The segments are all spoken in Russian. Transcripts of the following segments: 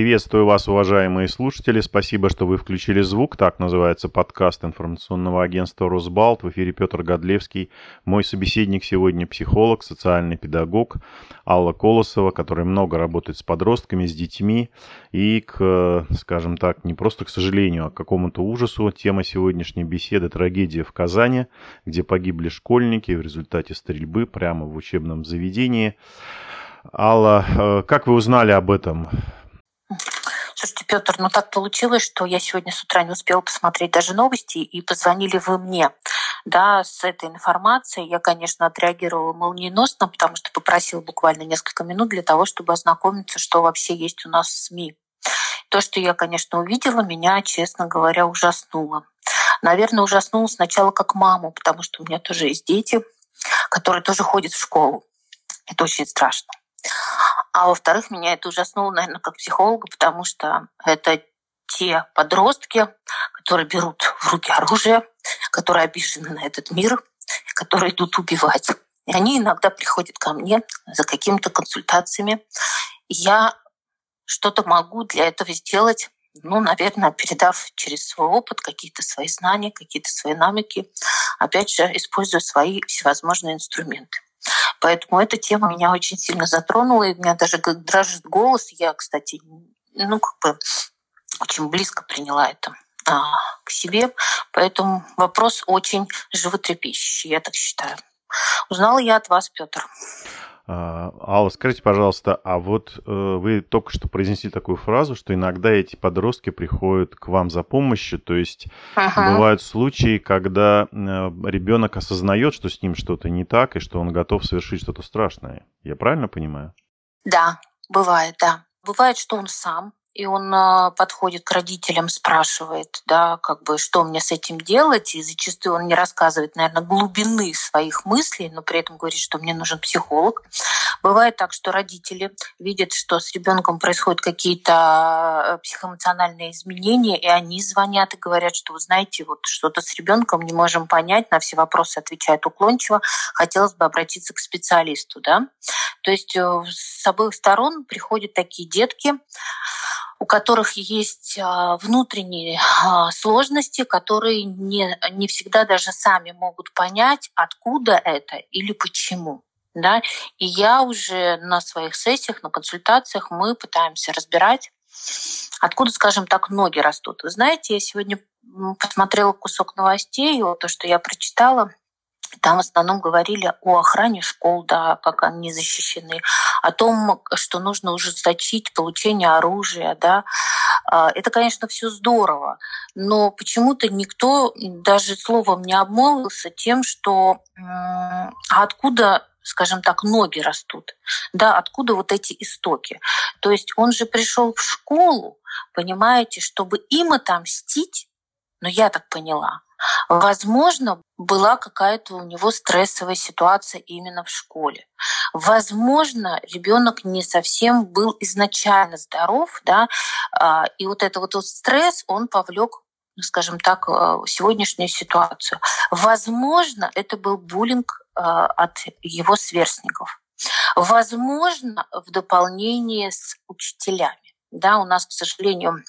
Приветствую вас, уважаемые слушатели. Спасибо, что вы включили звук. Так называется подкаст информационного агентства «Росбалт». В эфире Петр Годлевский. Мой собеседник сегодня психолог, социальный педагог Алла Колосова, которая много работает с подростками, с детьми. И, к, скажем так, не просто к сожалению, а к какому-то ужасу. Тема сегодняшней беседы – трагедия в Казани, где погибли школьники в результате стрельбы прямо в учебном заведении. Алла, э, как вы узнали об этом? Слушайте, Петр, ну так получилось, что я сегодня с утра не успела посмотреть даже новости, и позвонили вы мне. Да, с этой информацией я, конечно, отреагировала молниеносно, потому что попросила буквально несколько минут для того, чтобы ознакомиться, что вообще есть у нас в СМИ. То, что я, конечно, увидела, меня, честно говоря, ужаснуло. Наверное, ужаснуло сначала как маму, потому что у меня тоже есть дети, которые тоже ходят в школу. Это очень страшно. А во-вторых, меня это ужаснуло, наверное, как психолога, потому что это те подростки, которые берут в руки оружие, которые обижены на этот мир, которые идут убивать. И они иногда приходят ко мне за какими-то консультациями. Я что-то могу для этого сделать, ну, наверное, передав через свой опыт какие-то свои знания, какие-то свои навыки, опять же, используя свои всевозможные инструменты. Поэтому эта тема меня очень сильно затронула, и у меня даже дрожит голос. Я, кстати, ну, как бы очень близко приняла это а, к себе. Поэтому вопрос очень животрепещущий, я так считаю. Узнала я от вас, Петр. А, Алла, скажите, пожалуйста, а вот э, вы только что произнесли такую фразу, что иногда эти подростки приходят к вам за помощью, то есть ага. бывают случаи, когда э, ребенок осознает, что с ним что-то не так и что он готов совершить что-то страшное. Я правильно понимаю? Да, бывает, да. Бывает, что он сам и он а, подходит к родителям, спрашивает, да, как бы, что мне с этим делать, и зачастую он не рассказывает, наверное, глубины своих мыслей, но при этом говорит, что мне нужен психолог. Бывает так, что родители видят, что с ребенком происходят какие-то а, психоэмоциональные изменения, и они звонят и говорят, что, вы знаете, вот что-то с ребенком не можем понять, на все вопросы отвечает уклончиво, хотелось бы обратиться к специалисту, да. То есть э, с обоих сторон приходят такие детки, у которых есть а, внутренние а, сложности, которые не, не всегда даже сами могут понять, откуда это или почему. Да? И я уже на своих сессиях, на консультациях мы пытаемся разбирать, откуда, скажем так, ноги растут. Вы знаете, я сегодня посмотрела кусок новостей, то, что я прочитала, там в основном говорили о охране школ, да, как они защищены, о том, что нужно ужесточить получение оружия, да. А, это, конечно, все здорово, но почему-то никто даже словом не обмолвился тем, что а откуда скажем так, ноги растут, да, откуда вот эти истоки. То есть он же пришел в школу, понимаете, чтобы им отомстить, но я так поняла, Возможно, была какая-то у него стрессовая ситуация именно в школе. Возможно, ребенок не совсем был изначально здоров, да, а, и вот этот вот стресс, он повлек ну, скажем так, а, сегодняшнюю ситуацию. Возможно, это был буллинг а, от его сверстников. Возможно, в дополнение с учителями. Да, у нас, к сожалению,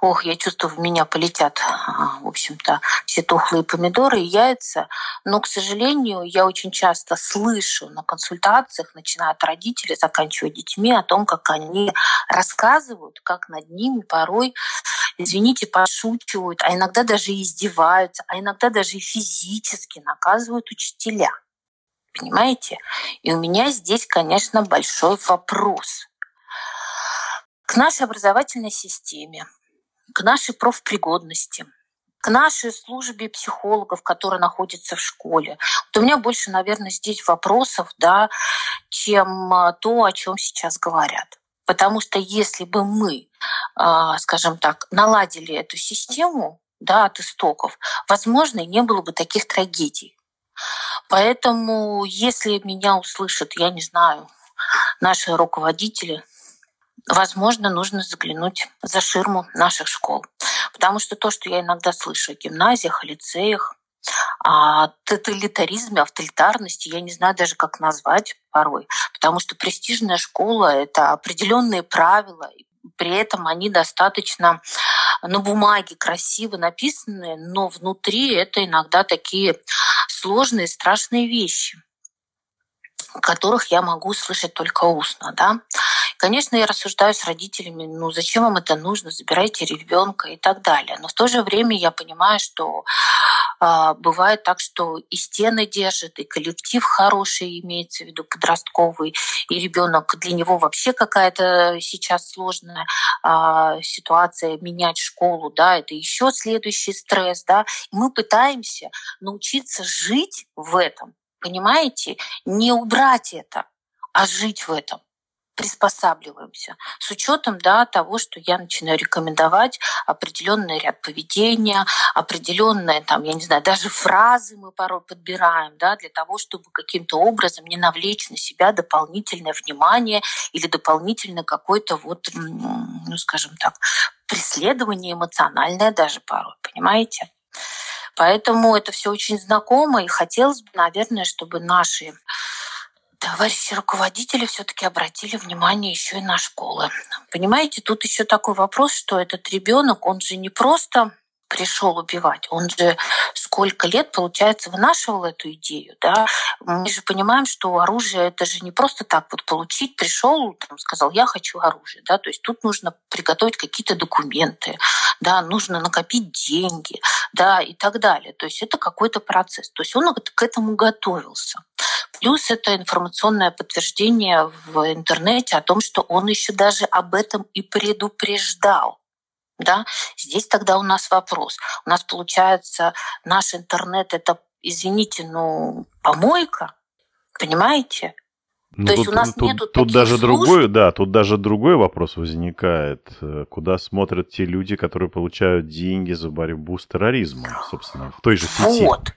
Ох, я чувствую, в меня полетят, а, в общем-то, все тухлые помидоры и яйца. Но, к сожалению, я очень часто слышу на консультациях, начиная от родителей, заканчивая детьми, о том, как они рассказывают, как над ними порой, извините, пошучивают, а иногда даже издеваются, а иногда даже физически наказывают учителя. Понимаете? И у меня здесь, конечно, большой вопрос к нашей образовательной системе, к нашей профпригодности, к нашей службе психологов, которые находятся в школе. Вот у меня больше, наверное, здесь вопросов, да, чем а, то, о чем сейчас говорят. Потому что если бы мы, а, скажем так, наладили эту систему да, от истоков, возможно, не было бы таких трагедий. Поэтому, если меня услышат, я не знаю, наши руководители, возможно, нужно заглянуть за ширму наших школ. Потому что то, что я иногда слышу о гимназиях, о лицеях, о тоталитаризме, авторитарности, я не знаю даже, как назвать порой. Потому что престижная школа — это определенные правила, при этом они достаточно на бумаге красиво написаны, но внутри это иногда такие сложные, страшные вещи которых я могу слышать только устно, да. Конечно, я рассуждаю с родителями, ну зачем вам это нужно, забирайте ребенка и так далее. Но в то же время я понимаю, что э, бывает так, что и стены держит, и коллектив хороший, имеется в виду подростковый, и ребенок для него вообще какая-то сейчас сложная э, ситуация, менять школу, да, это еще следующий стресс, да. И мы пытаемся научиться жить в этом, понимаете, не убрать это, а жить в этом приспосабливаемся с учетом да, того, что я начинаю рекомендовать определенный ряд поведения, определенные, там, я не знаю, даже фразы мы порой подбираем да, для того, чтобы каким-то образом не навлечь на себя дополнительное внимание или дополнительно какой-то вот, ну, скажем так, преследование эмоциональное даже порой, понимаете? Поэтому это все очень знакомо, и хотелось бы, наверное, чтобы наши товарищи руководители все-таки обратили внимание еще и на школы. Понимаете, тут еще такой вопрос, что этот ребенок, он же не просто пришел убивать. Он же сколько лет, получается, вынашивал эту идею. Да? Мы же понимаем, что оружие это же не просто так вот получить. Пришел, сказал, я хочу оружие. Да? То есть тут нужно приготовить какие-то документы, да, нужно накопить деньги да, и так далее. То есть это какой-то процесс. То есть он к этому готовился. Плюс это информационное подтверждение в интернете о том, что он еще даже об этом и предупреждал. Да? Здесь тогда у нас вопрос. У нас получается наш интернет это, извините, ну, помойка, понимаете? Ну, То тут, есть у нас тут, нету тут даже служб. другой, да, тут даже другой вопрос возникает, э, куда смотрят те люди, которые получают деньги за борьбу с терроризмом, собственно, в той же сети. Вот,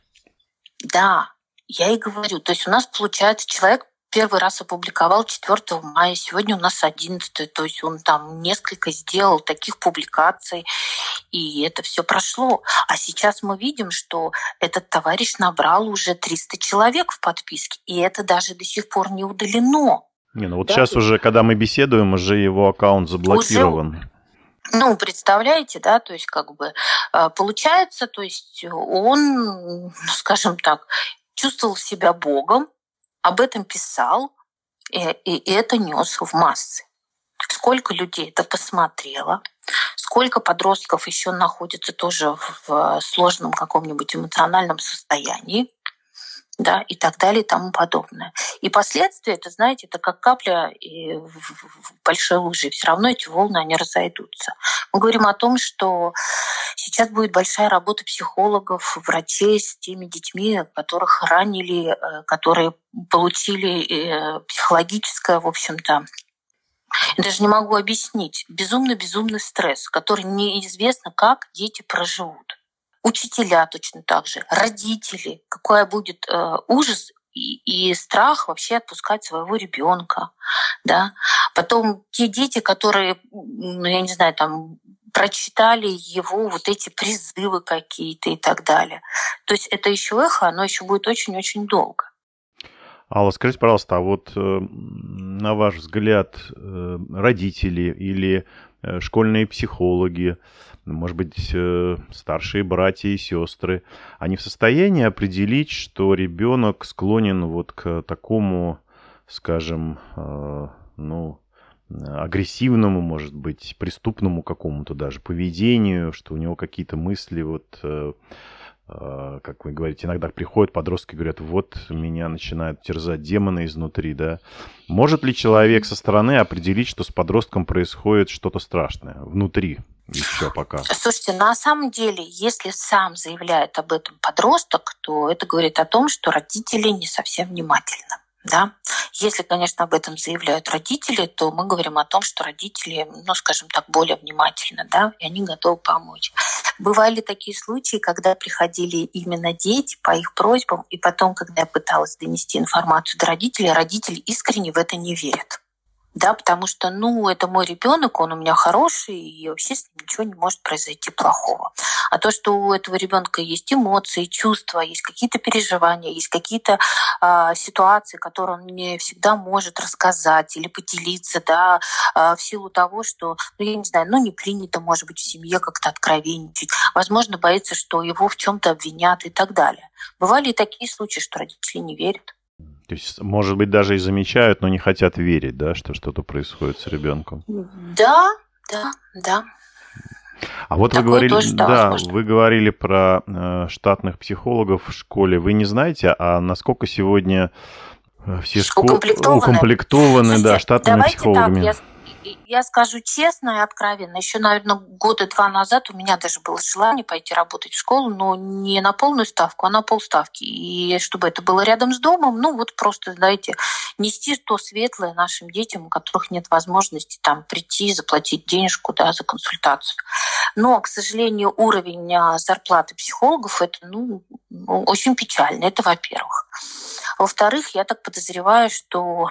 да, я и говорю, то есть у нас получается человек первый раз опубликовал 4 мая, сегодня у нас 11, то есть он там несколько сделал таких публикаций, и это все прошло. А сейчас мы видим, что этот товарищ набрал уже 300 человек в подписке, и это даже до сих пор не удалено. Не, ну вот да? сейчас уже, когда мы беседуем, уже его аккаунт заблокирован. Уже... Ну, представляете, да, то есть как бы э, получается, то есть он, ну, скажем так, чувствовал себя Богом, об этом писал, и, и это нес в массы. Сколько людей это посмотрело, сколько подростков еще находится тоже в сложном каком-нибудь эмоциональном состоянии, да, и так далее и тому подобное. И последствия, это, знаете, это как капля и в большой луже. Все равно эти волны, они разойдутся. Мы говорим о том, что сейчас будет большая работа психологов, врачей с теми детьми, которых ранили, э, которые получили э, психологическое, в общем-то, я даже не могу объяснить. Безумно-безумный стресс, который неизвестно, как дети проживут учителя точно так же, родители, какой будет э, ужас и, и страх вообще отпускать своего ребенка, да. Потом те дети, которые, ну, я не знаю, там прочитали его вот эти призывы какие-то и так далее. То есть это еще эхо, оно еще будет очень-очень долго. Алла, скажите, пожалуйста, а вот э, на ваш взгляд э, родители или школьные психологи, может быть, э, старшие братья и сестры, они в состоянии определить, что ребенок склонен вот к такому, скажем, э, ну, агрессивному, может быть, преступному какому-то даже поведению, что у него какие-то мысли вот э, как вы говорите, иногда приходят подростки и говорят, вот меня начинают терзать демоны изнутри, да. Может ли человек со стороны определить, что с подростком происходит что-то страшное внутри еще пока? Слушайте, на самом деле, если сам заявляет об этом подросток, то это говорит о том, что родители не совсем внимательны. Да? Если, конечно, об этом заявляют родители, то мы говорим о том, что родители, ну, скажем так, более внимательны, да, и они готовы помочь. Бывали такие случаи, когда приходили именно дети по их просьбам, и потом, когда я пыталась донести информацию до родителей, родители искренне в это не верят да, потому что, ну, это мой ребенок, он у меня хороший, и вообще с ним ничего не может произойти плохого. А то, что у этого ребенка есть эмоции, чувства, есть какие-то переживания, есть какие-то э, ситуации, которые он мне всегда может рассказать или поделиться, да, э, в силу того, что, ну, я не знаю, ну, не принято, может быть, в семье как-то откровенничать, возможно, боится, что его в чем-то обвинят и так далее. Бывали и такие случаи, что родители не верят. То есть, может быть, даже и замечают, но не хотят верить, да, что что-то происходит с ребенком. Да, да, да. А вот Такое вы говорили, тоже, да, да вы говорили про э, штатных психологов в школе. Вы не знаете, а насколько сегодня э, все школы укомплектованы, укомплектованы Слушайте, да, штатными психологами? Так, я я скажу честно и откровенно, еще, наверное, года два назад у меня даже было желание пойти работать в школу, но не на полную ставку, а на полставки. И чтобы это было рядом с домом, ну вот просто, знаете, нести то светлое нашим детям, у которых нет возможности там прийти, заплатить денежку да, за консультацию. Но, к сожалению, уровень а, зарплаты психологов это ну, очень печально. Это во-первых. Во-вторых, я так подозреваю, что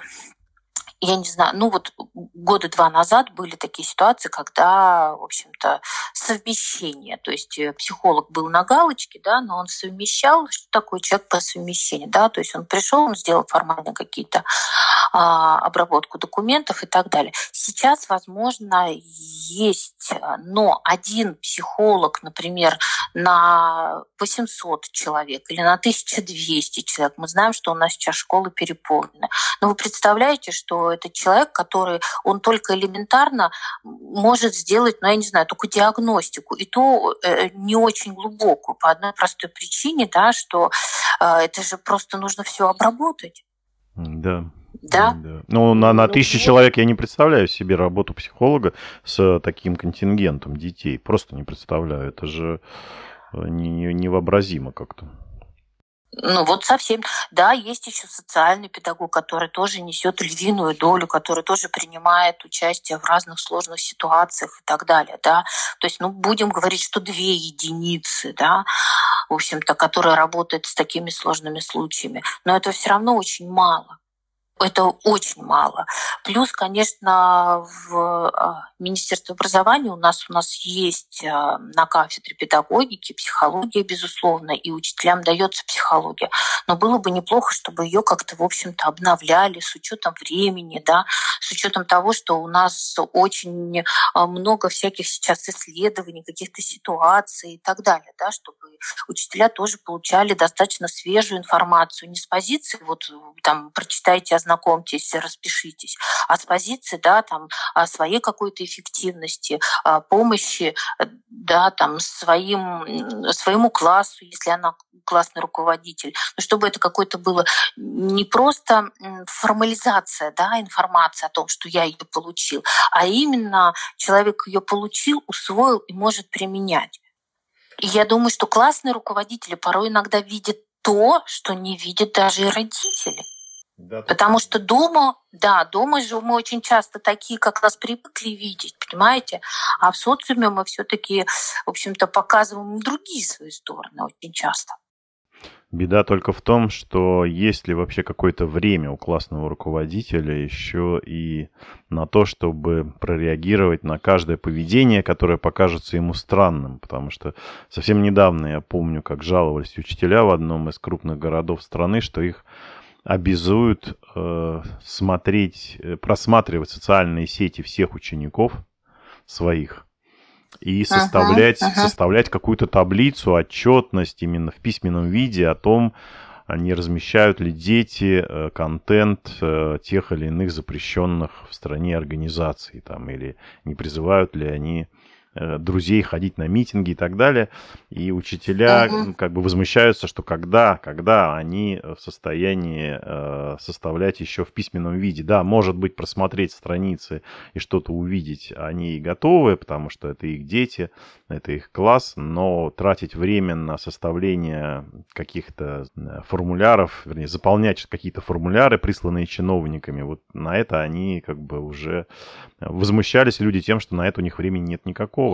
я не знаю, ну вот года два назад были такие ситуации, когда, в общем-то, совмещение, то есть э, психолог был на галочке, да, но он совмещал, что такое человек по совмещению, да, то есть он пришел, он сделал формально какие-то а, обработку документов и так далее. Сейчас, возможно, есть, но один психолог, например, на 800 человек или на 1200 человек, мы знаем, что у нас сейчас школы переполнены. Но вы представляете, что это человек, который, он только элементарно может сделать, ну, я не знаю, только диагностику, и то э, не очень глубокую, по одной простой причине, да, что э, это же просто нужно все обработать. Да. Да? да. Ну, на, на ну, тысячу ну, человек я не представляю себе работу психолога с таким контингентом детей. Просто не представляю. Это же э, невообразимо как-то. Ну вот совсем. Да, есть еще социальный педагог, который тоже несет львиную долю, который тоже принимает участие в разных сложных ситуациях и так далее. Да? То есть, ну, будем говорить, что две единицы, да, в общем-то, которые работают с такими сложными случаями. Но это все равно очень мало это очень мало. Плюс, конечно, в а, Министерстве образования у нас у нас есть а, на кафедре педагогики психология, безусловно, и учителям дается психология. Но было бы неплохо, чтобы ее как-то, в общем-то, обновляли с учетом времени, да, с учетом того, что у нас очень а, много всяких сейчас исследований, каких-то ситуаций и так далее, да, чтобы учителя тоже получали достаточно свежую информацию, не с позиции вот там прочитайте, ознакомьтесь, распишитесь, а с позиции, да, там своей какой-то эффективности, помощи, да, там своим, своему классу, если она классный руководитель, но чтобы это какое-то было не просто формализация да, информации о том, что я ее получил, а именно человек ее получил, усвоил и может применять. И я думаю, что классные руководители порой иногда видят то, что не видят даже и родители. Да, Потому что дома, да, дома же мы очень часто такие, как нас привыкли видеть, понимаете? А в социуме мы все-таки, в общем-то, показываем другие свои стороны очень часто. Беда только в том, что есть ли вообще какое-то время у классного руководителя еще и на то, чтобы прореагировать на каждое поведение, которое покажется ему странным. Потому что совсем недавно я помню, как жаловались учителя в одном из крупных городов страны, что их обязуют э, смотреть, э, просматривать социальные сети всех учеников своих и составлять, uh-huh, uh-huh. составлять какую-то таблицу, отчетность именно в письменном виде о том, не размещают ли дети э, контент э, тех или иных запрещенных в стране организаций, там, или не призывают ли они друзей ходить на митинги и так далее. И учителя угу. как бы возмущаются, что когда, когда они в состоянии э, составлять еще в письменном виде. Да, может быть, просмотреть страницы и что-то увидеть они и готовы, потому что это их дети, это их класс, но тратить время на составление каких-то э, формуляров, вернее, заполнять какие-то формуляры, присланные чиновниками, вот на это они как бы уже возмущались люди тем, что на это у них времени нет никакого.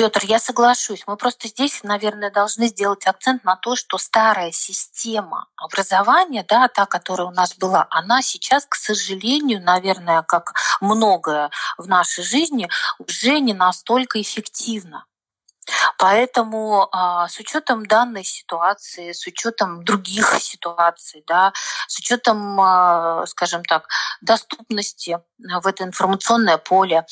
Петр, я соглашусь. Мы просто здесь, наверное, должны сделать акцент на то, что старая система образования, да, та, которая у нас была, она сейчас, к сожалению, наверное, как многое в нашей жизни, уже не настолько эффективна. Поэтому а, с учетом данной ситуации, с учетом других ситуаций, да, с учетом, а, скажем так, доступности в это информационное поле,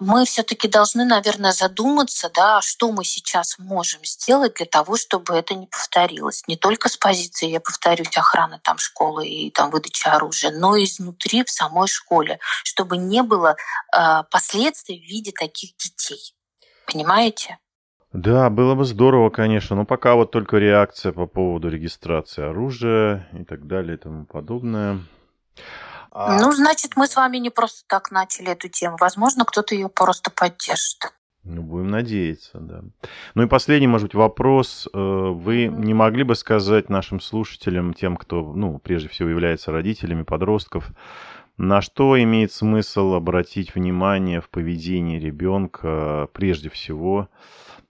мы все-таки должны, наверное, задуматься, да, что мы сейчас можем сделать для того, чтобы это не повторилось. Не только с позиции, я повторюсь, охраны там школы и там выдачи оружия, но и изнутри в самой школе, чтобы не было э, последствий в виде таких детей. Понимаете? Да, было бы здорово, конечно, но пока вот только реакция по поводу регистрации оружия и так далее и тому подобное. А... Ну, значит, мы с вами не просто так начали эту тему. Возможно, кто-то ее просто поддержит. Ну, будем надеяться, да. Ну и последний, может быть, вопрос. Э, вы не могли бы сказать нашим слушателям, тем, кто, ну, прежде всего является родителями подростков, на что имеет смысл обратить внимание в поведении ребенка прежде всего,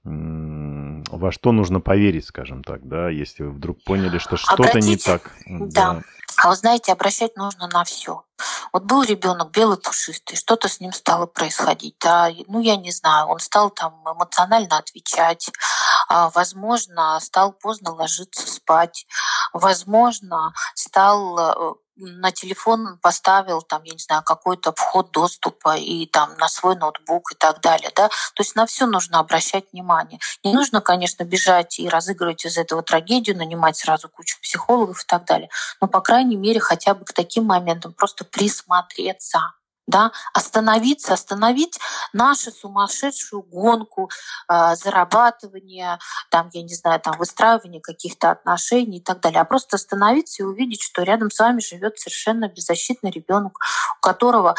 во что нужно поверить, скажем так, да, если вы вдруг поняли, что что-то Обратить... не так. Да. да. А вы знаете, обращать нужно на все. Вот был ребенок белый пушистый, что-то с ним стало происходить, да, ну я не знаю, он стал там эмоционально отвечать, а, возможно, стал поздно ложиться спать, возможно, стал э, на телефон поставил там, я не знаю, какой-то вход доступа и там на свой ноутбук и так далее, да, то есть на все нужно обращать внимание. Не нужно, конечно, бежать и разыгрывать из этого трагедию, нанимать сразу кучу психологов и так далее, но, по крайней мере, хотя бы к таким моментам просто присмотреться да, остановиться, остановить нашу сумасшедшую гонку э, зарабатывания, там, я не знаю, там, выстраивания каких-то отношений и так далее, а просто остановиться и увидеть, что рядом с вами живет совершенно беззащитный ребенок, у которого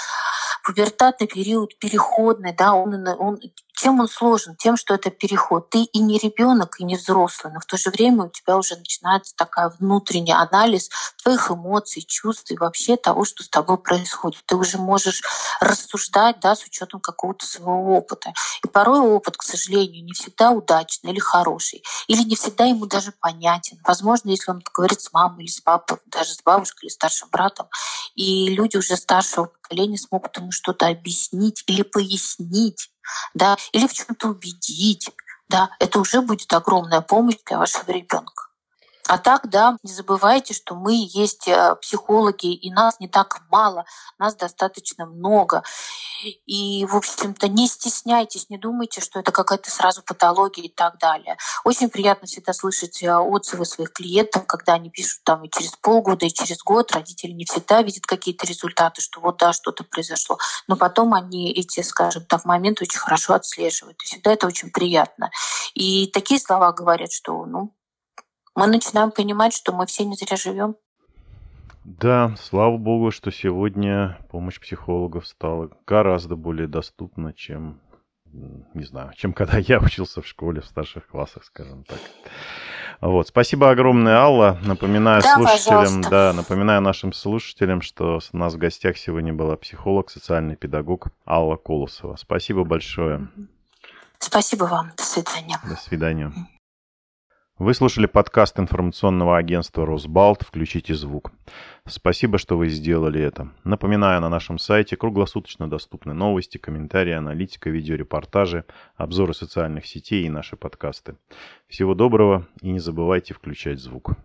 пубертатный период переходный, да, он, он чем он сложен? Тем, что это переход. Ты и не ребенок, и не взрослый, но в то же время у тебя уже начинается такая внутренний анализ твоих эмоций, чувств и вообще того, что с тобой происходит. Ты уже можешь рассуждать да, с учетом какого-то своего опыта. И порой опыт, к сожалению, не всегда удачный или хороший, или не всегда ему даже понятен. Возможно, если он поговорит с мамой или с папой, даже с бабушкой или старшим братом, и люди уже старшего поколения смогут ему что-то объяснить или пояснить, да, или в чем-то убедить, да, это уже будет огромная помощь для вашего ребенка. А так, да, не забывайте, что мы есть э, психологи, и нас не так мало, нас достаточно много. И, в общем-то, не стесняйтесь, не думайте, что это какая-то сразу патология и так далее. Очень приятно всегда слышать э, отзывы своих клиентов, когда они пишут там и через полгода, и через год. Родители не всегда видят какие-то результаты, что вот да, что-то произошло. Но потом они эти, скажем так, моменты очень хорошо отслеживают. И всегда это очень приятно. И такие слова говорят, что ну, мы начинаем понимать, что мы все не зря живем. Да, слава богу, что сегодня помощь психологов стала гораздо более доступна, чем, не знаю, чем когда я учился в школе в старших классах, скажем так. Вот. Спасибо огромное, Алла. Напоминаю да, слушателям, пожалуйста. да, напоминаю нашим слушателям, что у нас в гостях сегодня была психолог, социальный педагог Алла Колосова. Спасибо большое. Спасибо вам. До свидания. До свидания. Вы слушали подкаст информационного агентства «Росбалт. Включите звук». Спасибо, что вы сделали это. Напоминаю, на нашем сайте круглосуточно доступны новости, комментарии, аналитика, видеорепортажи, обзоры социальных сетей и наши подкасты. Всего доброго и не забывайте включать звук.